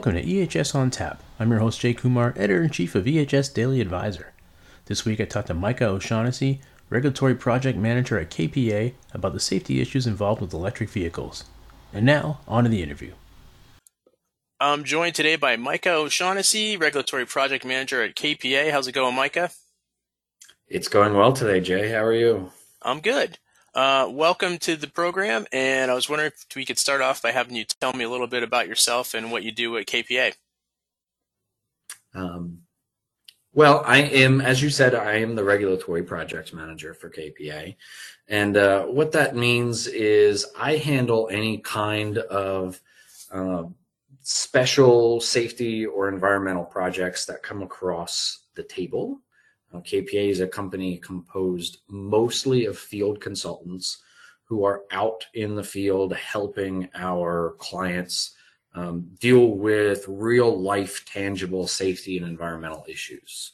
Welcome to EHS on Tap. I'm your host Jay Kumar, editor in chief of EHS Daily Advisor. This week I talked to Micah O'Shaughnessy, regulatory project manager at KPA, about the safety issues involved with electric vehicles. And now, on to the interview. I'm joined today by Micah O'Shaughnessy, regulatory project manager at KPA. How's it going, Micah? It's going well today, Jay. How are you? I'm good. Uh, welcome to the program, and I was wondering if we could start off by having you tell me a little bit about yourself and what you do at KPA. Um, well, I am, as you said, I am the regulatory project manager for KPA. And uh, what that means is I handle any kind of uh, special safety or environmental projects that come across the table. Uh, KPA is a company composed mostly of field consultants who are out in the field helping our clients um, deal with real life, tangible safety and environmental issues.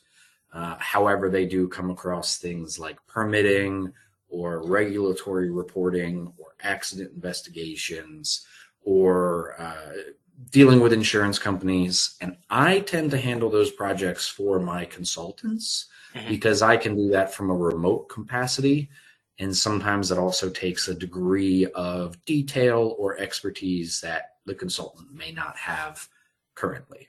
Uh, however, they do come across things like permitting or regulatory reporting or accident investigations or uh, dealing with insurance companies. And I tend to handle those projects for my consultants mm-hmm. because I can do that from a remote capacity. And sometimes it also takes a degree of detail or expertise that the consultant may not have currently.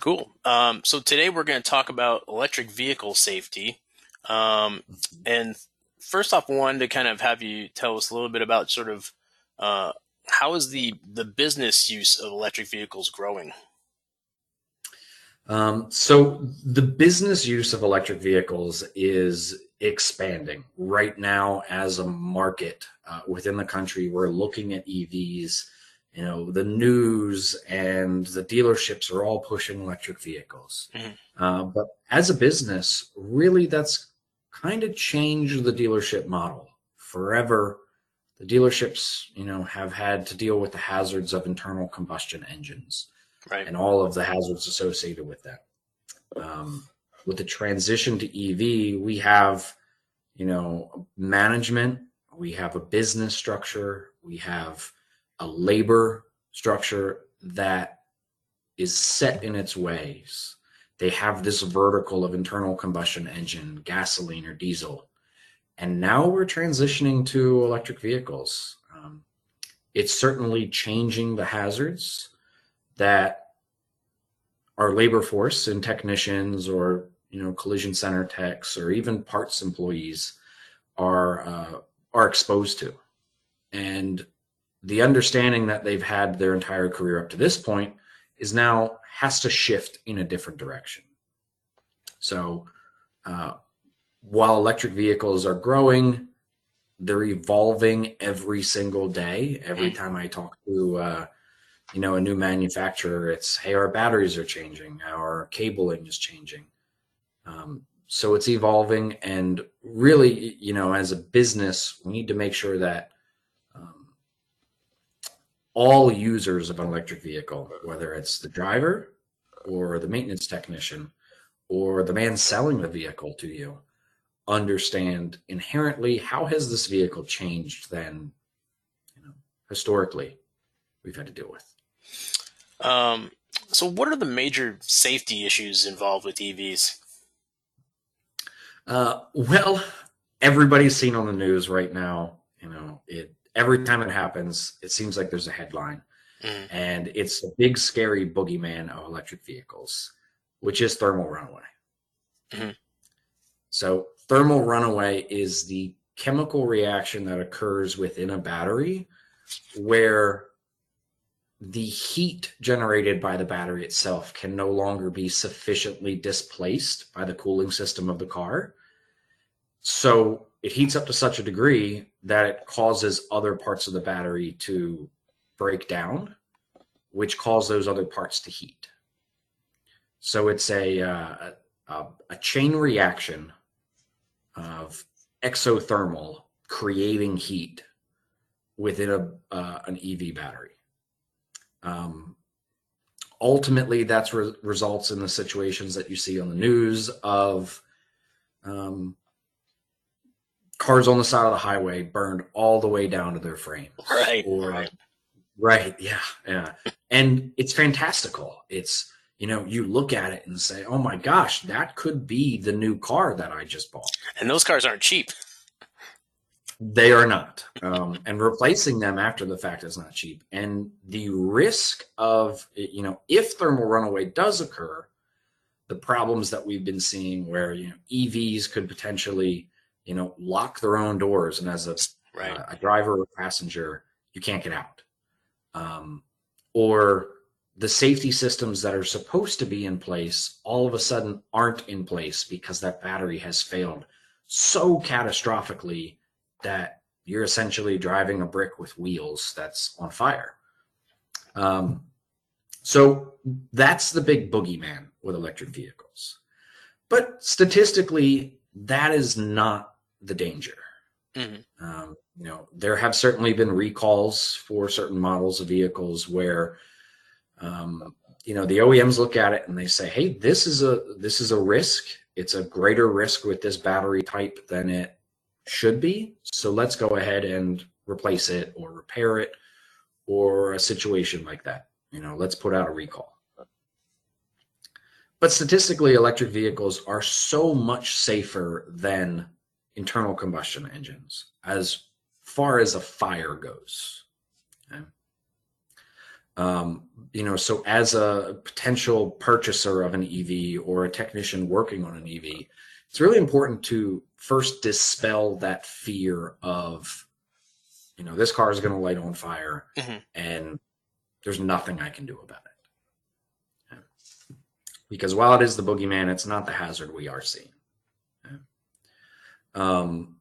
Cool. Um, so today we're going to talk about electric vehicle safety. Um, and first off, one to kind of have you tell us a little bit about sort of uh, how is the the business use of electric vehicles growing? Um, so the business use of electric vehicles is expanding right now as a market uh, within the country. We're looking at EVs. You know, the news and the dealerships are all pushing electric vehicles. Mm-hmm. Uh, but as a business, really, that's kind of changed the dealership model forever the dealerships, you know, have had to deal with the hazards of internal combustion engines right. and all of the hazards associated with that. Um, with the transition to EV, we have, you know, management, we have a business structure, we have a labor structure that is set in its ways. They have this vertical of internal combustion engine, gasoline or diesel and now we're transitioning to electric vehicles. Um, it's certainly changing the hazards that our labor force and technicians or you know collision center techs or even parts employees are uh, are exposed to and the understanding that they've had their entire career up to this point is now has to shift in a different direction so uh, while electric vehicles are growing, they're evolving every single day. Every mm. time I talk to, uh, you know, a new manufacturer, it's hey, our batteries are changing, our cabling is changing. Um, so it's evolving, and really, you know, as a business, we need to make sure that um, all users of an electric vehicle, whether it's the driver or the maintenance technician or the man selling the vehicle to you, understand inherently how has this vehicle changed than you know historically we've had to deal with um, so what are the major safety issues involved with evs uh, well everybody's seen on the news right now you know it every time it happens it seems like there's a headline mm. and it's a big scary boogeyman of electric vehicles which is thermal runaway mm-hmm. so Thermal runaway is the chemical reaction that occurs within a battery where the heat generated by the battery itself can no longer be sufficiently displaced by the cooling system of the car. So it heats up to such a degree that it causes other parts of the battery to break down, which cause those other parts to heat. So it's a, uh, a, a chain reaction of exothermal creating heat within a uh, an EV battery. Um, ultimately, that's re- results in the situations that you see on the news of um, cars on the side of the highway burned all the way down to their frames. Right. Or, right. Right. Yeah. Yeah. and it's fantastical. It's you know you look at it and say, oh my gosh, that could be the new car that I just bought. And those cars aren't cheap. They are not. Um, and replacing them after the fact is not cheap. And the risk of, you know, if thermal runaway does occur, the problems that we've been seeing where, you know, EVs could potentially, you know, lock their own doors. And as a, right. uh, a driver or passenger, you can't get out. Um, or the safety systems that are supposed to be in place all of a sudden aren't in place because that battery has failed so catastrophically that you're essentially driving a brick with wheels that's on fire. Um, so that's the big boogeyman with electric vehicles. But statistically, that is not the danger. Mm-hmm. Um, you know, there have certainly been recalls for certain models of vehicles where, um, you know, the OEMs look at it and they say, "Hey, this is a this is a risk. It's a greater risk with this battery type than it should be. So let's go ahead and replace it or repair it or a situation like that. You know, let's put out a recall. But statistically, electric vehicles are so much safer than internal combustion engines as far as a fire goes. Okay? Um, you know, so as a potential purchaser of an EV or a technician working on an EV, it's really important to first dispel that fear of, you know, this car is going to light on fire mm-hmm. and there's nothing I can do about it. Because while it is the boogeyman, it's not the hazard we are seeing. Um,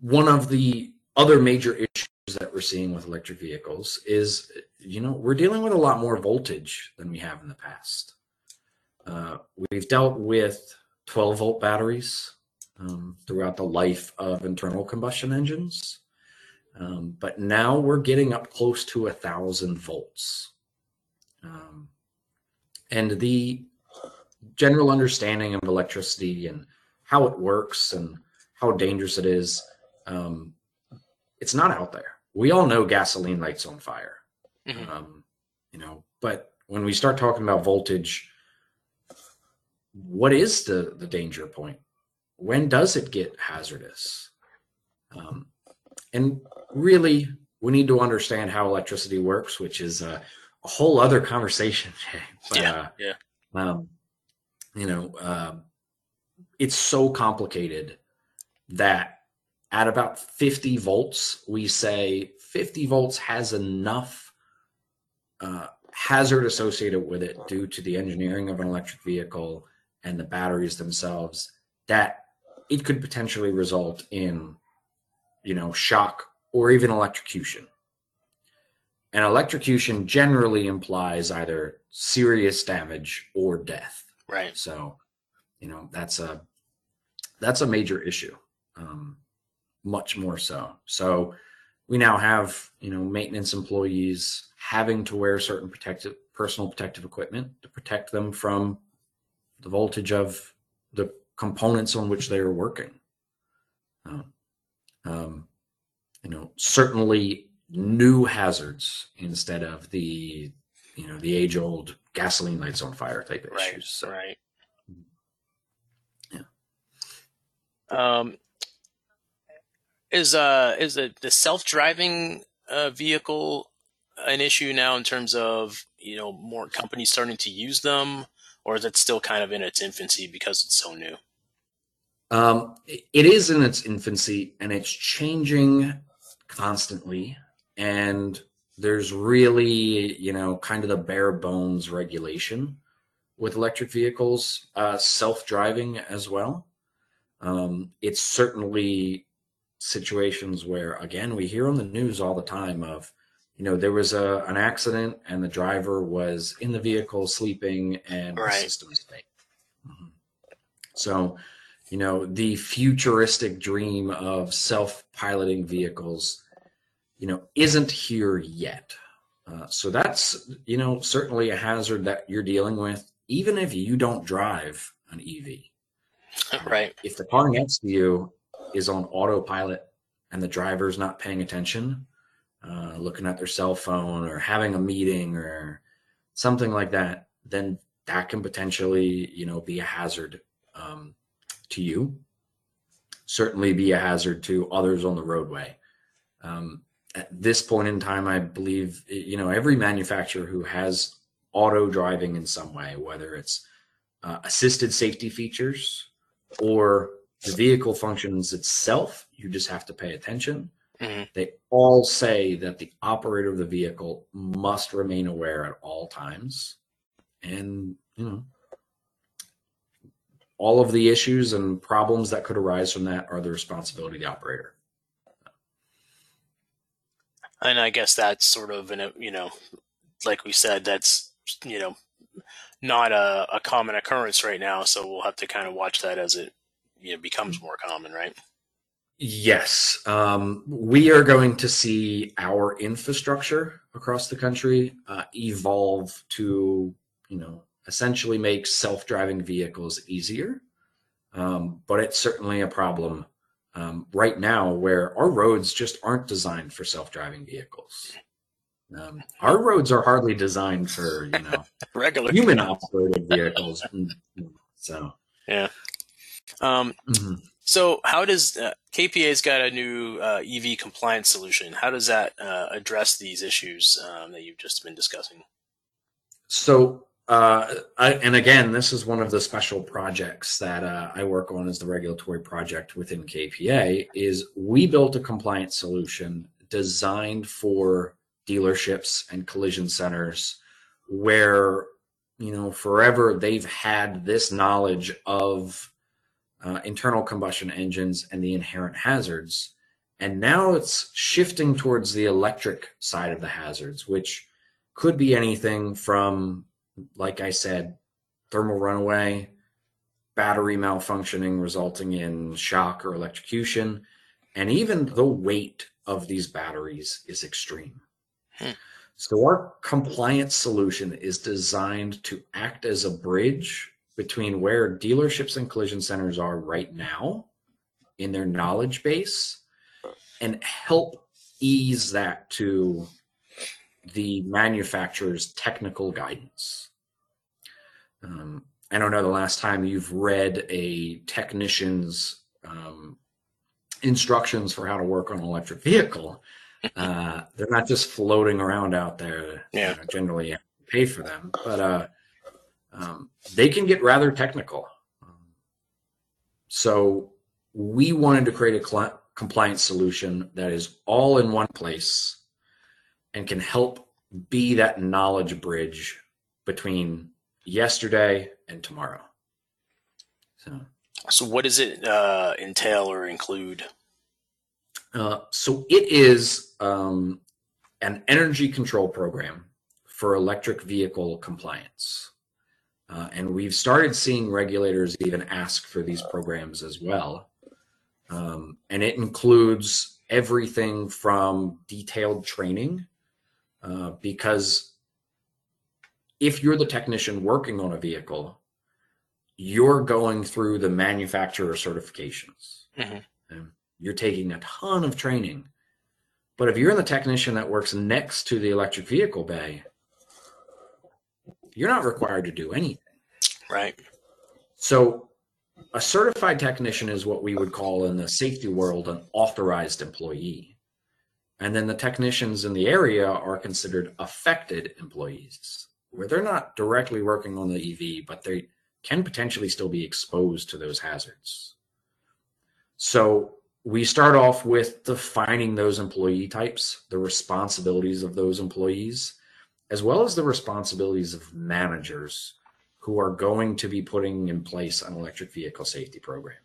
one of the other major issues that we're seeing with electric vehicles is, you know, we're dealing with a lot more voltage than we have in the past. Uh, we've dealt with 12 volt batteries um, throughout the life of internal combustion engines. Um, but now we're getting up close to a thousand volts. Um, and the general understanding of electricity and how it works and how dangerous it is, um, it's not out there. We all know gasoline lights on fire. Mm-hmm. Um, you know, but when we start talking about voltage, what is the the danger point? When does it get hazardous? Um, and really, we need to understand how electricity works, which is a, a whole other conversation. but, yeah, uh, yeah. Um, you know, uh, it's so complicated that at about 50 volts, we say 50 volts has enough uh, hazard associated with it due to the engineering of an electric vehicle and the batteries themselves that it could potentially result in you know shock or even electrocution. And electrocution generally implies either serious damage or death. Right. So you know that's a that's a major issue. Um, much more so so we now have you know maintenance employees having to wear certain protective personal protective equipment to protect them from the voltage of the components on which they are working. Um, um, you know, certainly new hazards instead of the you know the age old gasoline lights on fire type right, issues. So, right. Yeah. Um, is uh is the the self driving uh, vehicle an issue now in terms of you know more companies starting to use them? or is it still kind of in its infancy because it's so new? Um, it is in its infancy and it's changing constantly. And there's really, you know, kind of the bare bones regulation with electric vehicles, uh, self driving as well. Um, it's certainly situations where, again, we hear on the news all the time of, you know there was a an accident and the driver was in the vehicle sleeping and right. the system is fake. Mm-hmm. So, you know, the futuristic dream of self-piloting vehicles, you know, isn't here yet. Uh, so that's you know certainly a hazard that you're dealing with, even if you don't drive an EV. Right. If the car next to you is on autopilot and the driver's not paying attention, uh, looking at their cell phone or having a meeting or something like that, then that can potentially, you know, be a hazard um, to you. Certainly be a hazard to others on the roadway. Um, at this point in time, I believe, you know, every manufacturer who has auto driving in some way, whether it's uh, assisted safety features or the vehicle functions itself, you just have to pay attention. Mm-hmm. They all say that the operator of the vehicle must remain aware at all times. And, you know, all of the issues and problems that could arise from that are the responsibility of the operator. And I guess that's sort of an, you know, like we said, that's, you know, not a, a common occurrence right now. So we'll have to kind of watch that as it, you know, becomes more common, right? Yes. Um, we are going to see our infrastructure across the country uh, evolve to, you know, essentially make self driving vehicles easier. Um, but it's certainly a problem um, right now where our roads just aren't designed for self-driving vehicles. Um, our roads are hardly designed for you know regular human operated vehicles. Mm-hmm. so yeah. Um, mm-hmm. So how does uh, KPA's got a new uh, EV compliance solution? How does that uh, address these issues um, that you've just been discussing? So uh, I, and again, this is one of the special projects that uh, I work on as the regulatory project within KPA. Is we built a compliance solution designed for dealerships and collision centers, where you know forever they've had this knowledge of uh, internal combustion engines and the inherent hazards, and now it's shifting towards the electric side of the hazards, which could be anything from like I said, thermal runaway, battery malfunctioning resulting in shock or electrocution, and even the weight of these batteries is extreme. Hmm. So, our compliance solution is designed to act as a bridge between where dealerships and collision centers are right now in their knowledge base and help ease that to the manufacturer's technical guidance. Um, I don't know the last time you've read a technician's um, instructions for how to work on an electric vehicle. Uh, they're not just floating around out there. Yeah. You know, generally, you pay for them, but uh, um, they can get rather technical. So we wanted to create a cl- compliance solution that is all in one place and can help be that knowledge bridge between yesterday and tomorrow. So, so what does it uh, entail or include? Uh, so it is um, an energy control program for electric vehicle compliance. Uh, and we've started seeing regulators even ask for these programs as well. Um, and it includes everything from detailed training, uh, because if you're the technician working on a vehicle, you're going through the manufacturer certifications. Mm-hmm. You're taking a ton of training. But if you're the technician that works next to the electric vehicle bay, you're not required to do anything. Right. So a certified technician is what we would call in the safety world an authorized employee. And then the technicians in the area are considered affected employees where they're not directly working on the EV, but they can potentially still be exposed to those hazards. So we start off with defining those employee types, the responsibilities of those employees, as well as the responsibilities of managers who are going to be putting in place an electric vehicle safety program.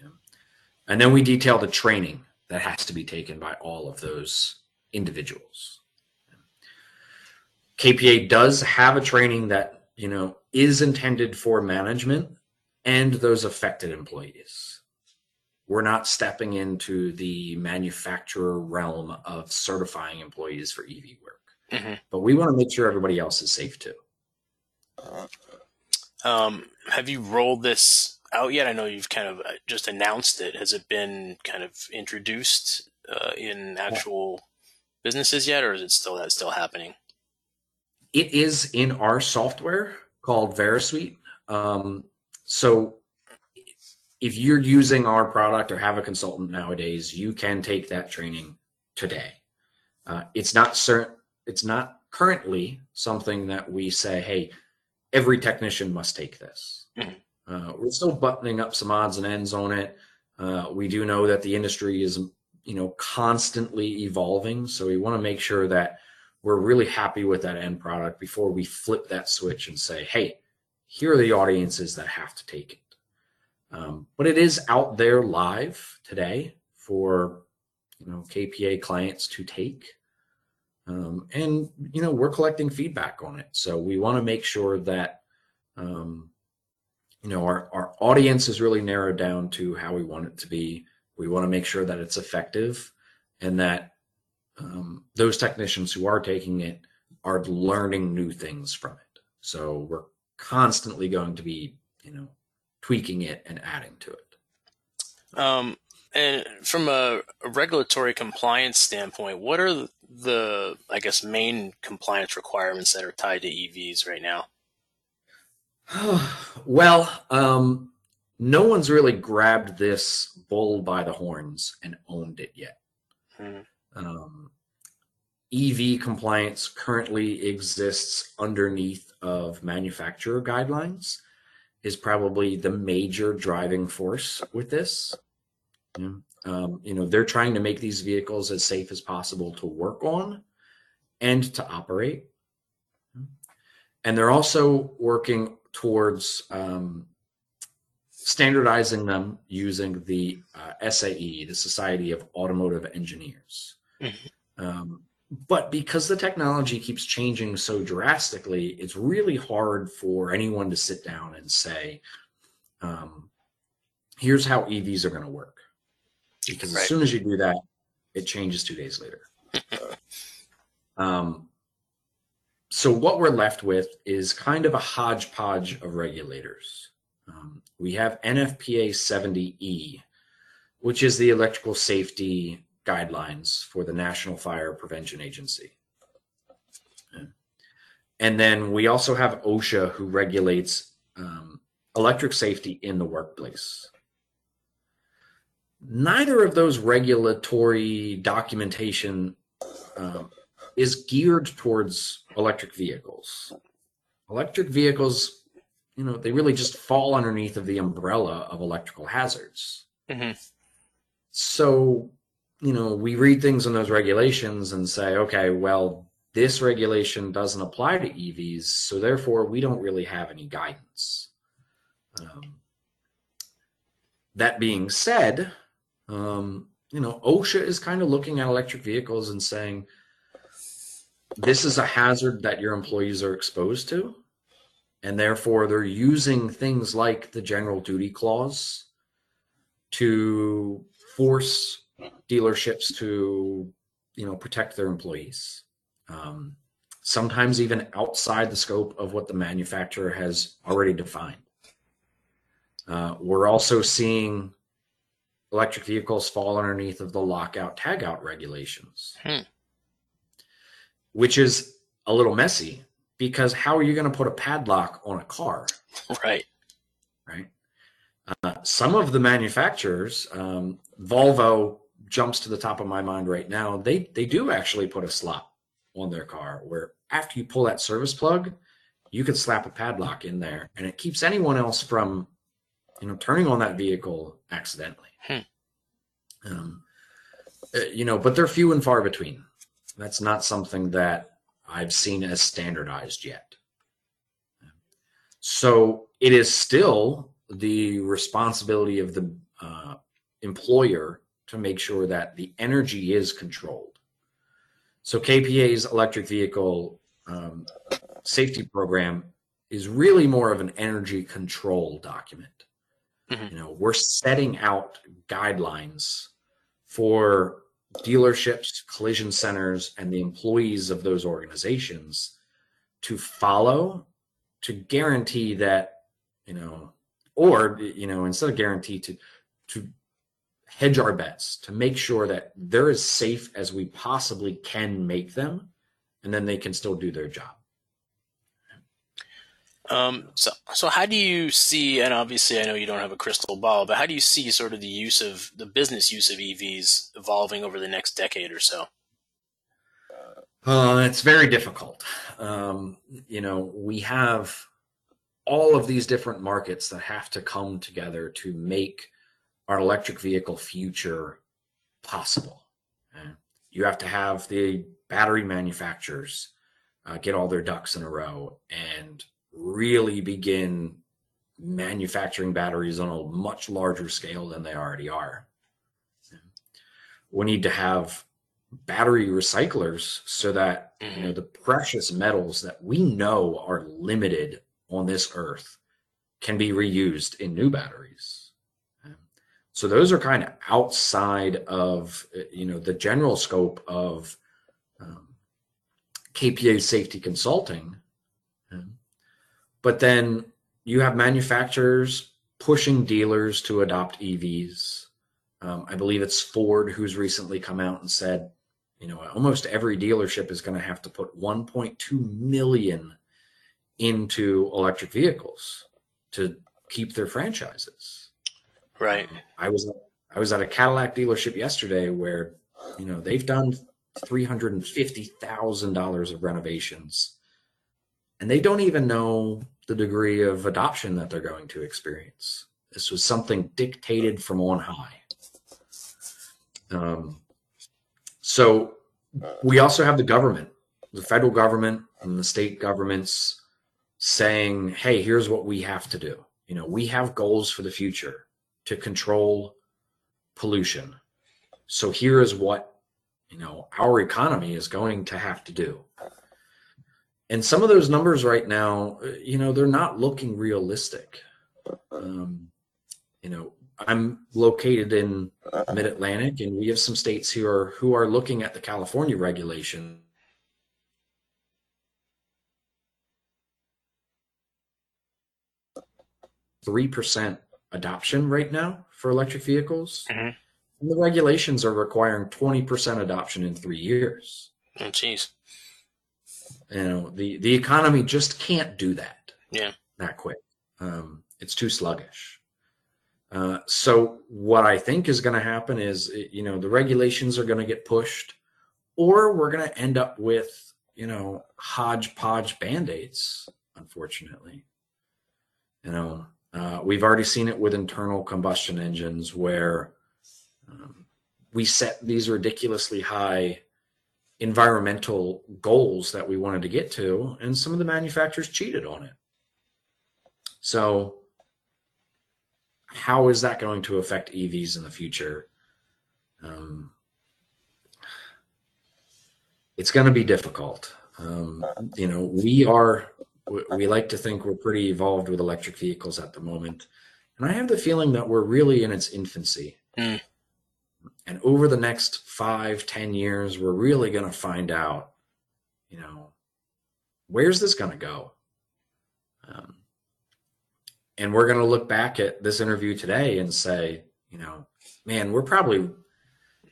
Yeah. And then we detail the training that has to be taken by all of those individuals. KPA does have a training that, you know, is intended for management and those affected employees. We're not stepping into the manufacturer realm of certifying employees for EV work, mm-hmm. but we want to make sure everybody else is safe too. Um, have you rolled this out yet? I know you've kind of uh, just announced it. Has it been kind of introduced uh, in actual businesses yet, or is it still that still happening? It is in our software called VeriSuite. Um, so if you're using our product or have a consultant nowadays, you can take that training today. Uh, it's not certain. It's not currently something that we say, "Hey, every technician must take this." Mm-hmm. Uh, we're still buttoning up some odds and ends on it. Uh, we do know that the industry is, you know, constantly evolving, so we want to make sure that we're really happy with that end product before we flip that switch and say, "Hey, here are the audiences that have to take it." Um, but it is out there live today for you know KPA clients to take. Um, and you know we're collecting feedback on it, so we want to make sure that um, you know our our audience is really narrowed down to how we want it to be. We want to make sure that it's effective, and that um, those technicians who are taking it are learning new things from it. So we're constantly going to be you know tweaking it and adding to it. Um, and from a, a, regulatory compliance standpoint, what are the, I guess, main compliance requirements that are tied to EVs right now? well, um, no one's really grabbed this bull by the horns and owned it yet. Hmm. Um, EV compliance currently exists underneath of manufacturer guidelines is probably the major driving force with this. Yeah. Um, you know, they're trying to make these vehicles as safe as possible to work on and to operate. And they're also working towards um, standardizing them using the uh, SAE, the Society of Automotive Engineers. Mm-hmm. Um, but because the technology keeps changing so drastically, it's really hard for anyone to sit down and say, um, here's how EVs are going to work. Because right. as soon as you do that, it changes two days later. um, so what we're left with is kind of a hodgepodge of regulators. Um, we have NFPA 70E, which is the electrical safety guidelines for the National Fire Prevention Agency. And then we also have OSHA, who regulates um, electric safety in the workplace. Neither of those regulatory documentation um, is geared towards electric vehicles. Electric vehicles, you know, they really just fall underneath of the umbrella of electrical hazards. Mm-hmm. So you know, we read things in those regulations and say, okay, well, this regulation doesn't apply to EVs, so therefore we don't really have any guidance. Um, that being said, um, you know, OSHA is kind of looking at electric vehicles and saying, this is a hazard that your employees are exposed to. And therefore, they're using things like the general duty clause to force dealerships to you know protect their employees um, sometimes even outside the scope of what the manufacturer has already defined uh, we're also seeing electric vehicles fall underneath of the lockout tagout regulations hmm. which is a little messy because how are you going to put a padlock on a car right right uh, some of the manufacturers um, volvo jumps to the top of my mind right now. They they do actually put a slot on their car where after you pull that service plug, you can slap a padlock in there, and it keeps anyone else from, you know, turning on that vehicle accidentally. Hmm. Um, uh, you know, but they're few and far between. That's not something that I've seen as standardized yet. So it is still the responsibility of the uh, employer to make sure that the energy is controlled. So KPA's electric vehicle um, safety program is really more of an energy control document. Mm-hmm. You know, we're setting out guidelines for dealerships, collision centers, and the employees of those organizations to follow to guarantee that, you know, or you know, instead of guarantee to to hedge our bets to make sure that they're as safe as we possibly can make them, and then they can still do their job. Um, so, so how do you see, and obviously I know you don't have a crystal ball, but how do you see sort of the use of the business use of EVs evolving over the next decade or so? Uh, it's very difficult. Um, you know, we have all of these different markets that have to come together to make our electric vehicle future possible. You have to have the battery manufacturers uh, get all their ducks in a row and really begin manufacturing batteries on a much larger scale than they already are. We need to have battery recyclers so that you know mm-hmm. the precious metals that we know are limited on this earth can be reused in new batteries. So those are kind of outside of you know the general scope of um, KPA safety consulting but then you have manufacturers pushing dealers to adopt EVs. Um, I believe it's Ford who's recently come out and said, you know, almost every dealership is going to have to put 1.2 million into electric vehicles to keep their franchises. Right. Um, I was I was at a Cadillac dealership yesterday where, you know, they've done three hundred and fifty thousand dollars of renovations, and they don't even know the degree of adoption that they're going to experience. This was something dictated from on high. Um, so we also have the government, the federal government and the state governments saying, hey, here's what we have to do. You know, we have goals for the future to control pollution. So here is what, you know, our economy is going to have to do and some of those numbers right now, uh, you know, they're not looking realistic. Um, you know, I'm located in Mid Atlantic, and we have some states who are who are looking at the California regulation. Three percent adoption right now for electric vehicles. Mm-hmm. the regulations are requiring twenty percent adoption in three years. Oh, jeez. You know, the the economy just can't do that. Yeah, that quick. Um, it's too sluggish. Uh, so what I think is going to happen is, you know, the regulations are going to get pushed, or we're going to end up with, you know, hodgepodge band-aids. Unfortunately, you know, uh, we've already seen it with internal combustion engines where um, we set these ridiculously high environmental goals that we wanted to get to, and some of the manufacturers cheated on it. So, how is that going to affect EVs in the future? Um, it's going to be difficult. Um, you know, we are, we like to think we're pretty evolved with electric vehicles at the moment. And I have the feeling that we're really in its infancy. Mm. And over the next five, ten years, we're really going to find out, you know, where's this going to go? Um, and we're going to look back at this interview today and say, you know, man, we're probably,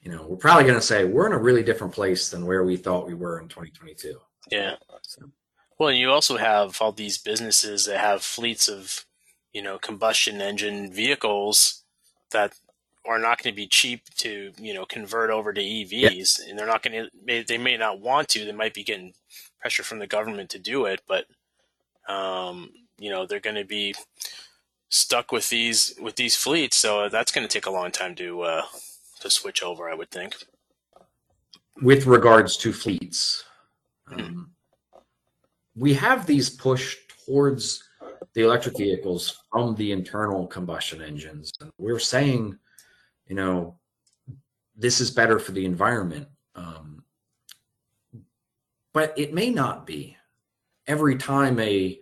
you know, we're probably going to say we're in a really different place than where we thought we were in 2022. Yeah. So. Well, you also have all these businesses that have fleets of, you know, combustion engine vehicles that are not going to be cheap to you know convert over to EVs, yeah. and they're not going to. They may not want to. They might be getting pressure from the government to do it, but um, you know they're going to be stuck with these with these fleets. So that's going to take a long time to uh, to switch over. I would think. With regards to fleets, mm-hmm. um, we have these push towards the electric vehicles from the internal combustion engines. We're saying you know, this is better for the environment. Um, but it may not be. Every time a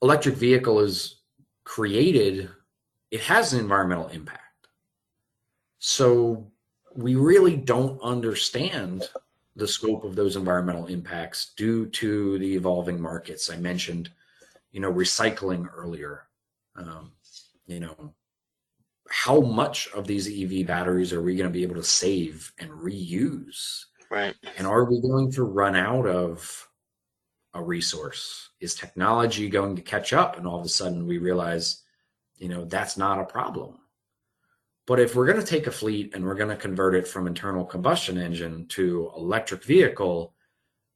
electric vehicle is created, it has an environmental impact. So we really don't understand the scope of those environmental impacts due to the evolving markets. I mentioned, you know, recycling earlier. Um, you know, how much of these EV batteries are we going to be able to save and reuse? Right. And are we going to run out of a resource? Is technology going to catch up? And all of a sudden we realize, you know, that's not a problem. But if we're going to take a fleet and we're going to convert it from internal combustion engine to electric vehicle,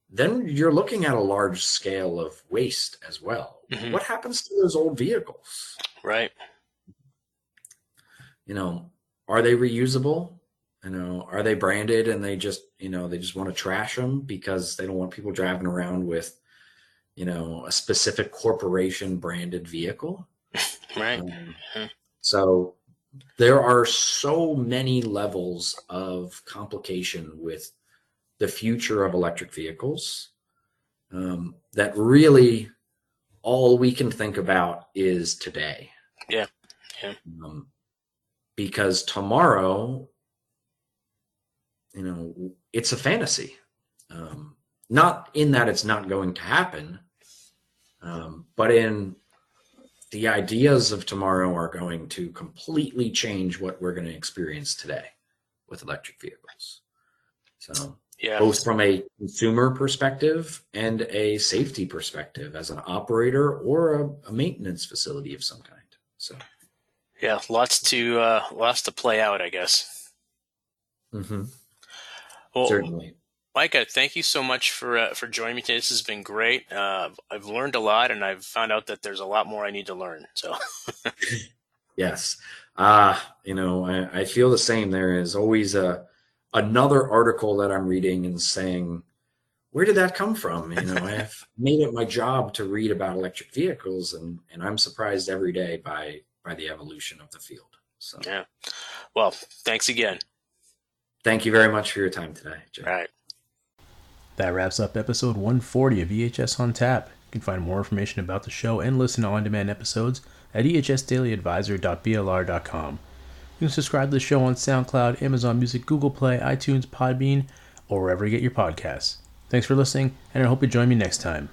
then you're looking at a large scale of waste as well. Mhm. What happens to those old vehicles? Right. You know, are they reusable? You know, are they branded and they just, you know, they just want to trash them because they don't want people driving around with, you know, a specific corporation branded vehicle? Right. Um, Mhm. so there are so many levels of complication with the future of electric vehicles um, that really all we can think about is today. Yeah, yeah. Um, because tomorrow, you know, it's a fantasy. Um, not in that it's not going to happen, um, but in the ideas of tomorrow are going to completely change what we're going to experience today with electric vehicles. So, Yeah. both from a consumer perspective and a safety perspective as an operator or a, a maintenance facility of some kind. So, Yeah. Lots to uh, lots to play out, I guess. mhm, Well, certainly. Micah, thank you so much for uh, for joining me today. This has been great. Uh, I've learned a lot, and I've found out that there's a lot more I need to learn. So, Yes. Uh, you know, I, I feel the same. There is always a another article that I'm reading and saying, where did that come from? You know, I've made it my job to read about electric vehicles and, and I'm surprised every day by by the evolution of the field. So yeah. Well, thanks again. thank you very much for your time today. Jay. All right. That wraps up episode 140 of EHS on Tap. You can find more information about the show and listen to on demand episodes at ehsdailyadvisor.blr.com. You can subscribe to the show on SoundCloud, Amazon Music, Google Play, iTunes, Podbean, or wherever you get your podcasts. Thanks for listening, and I hope you join me next time.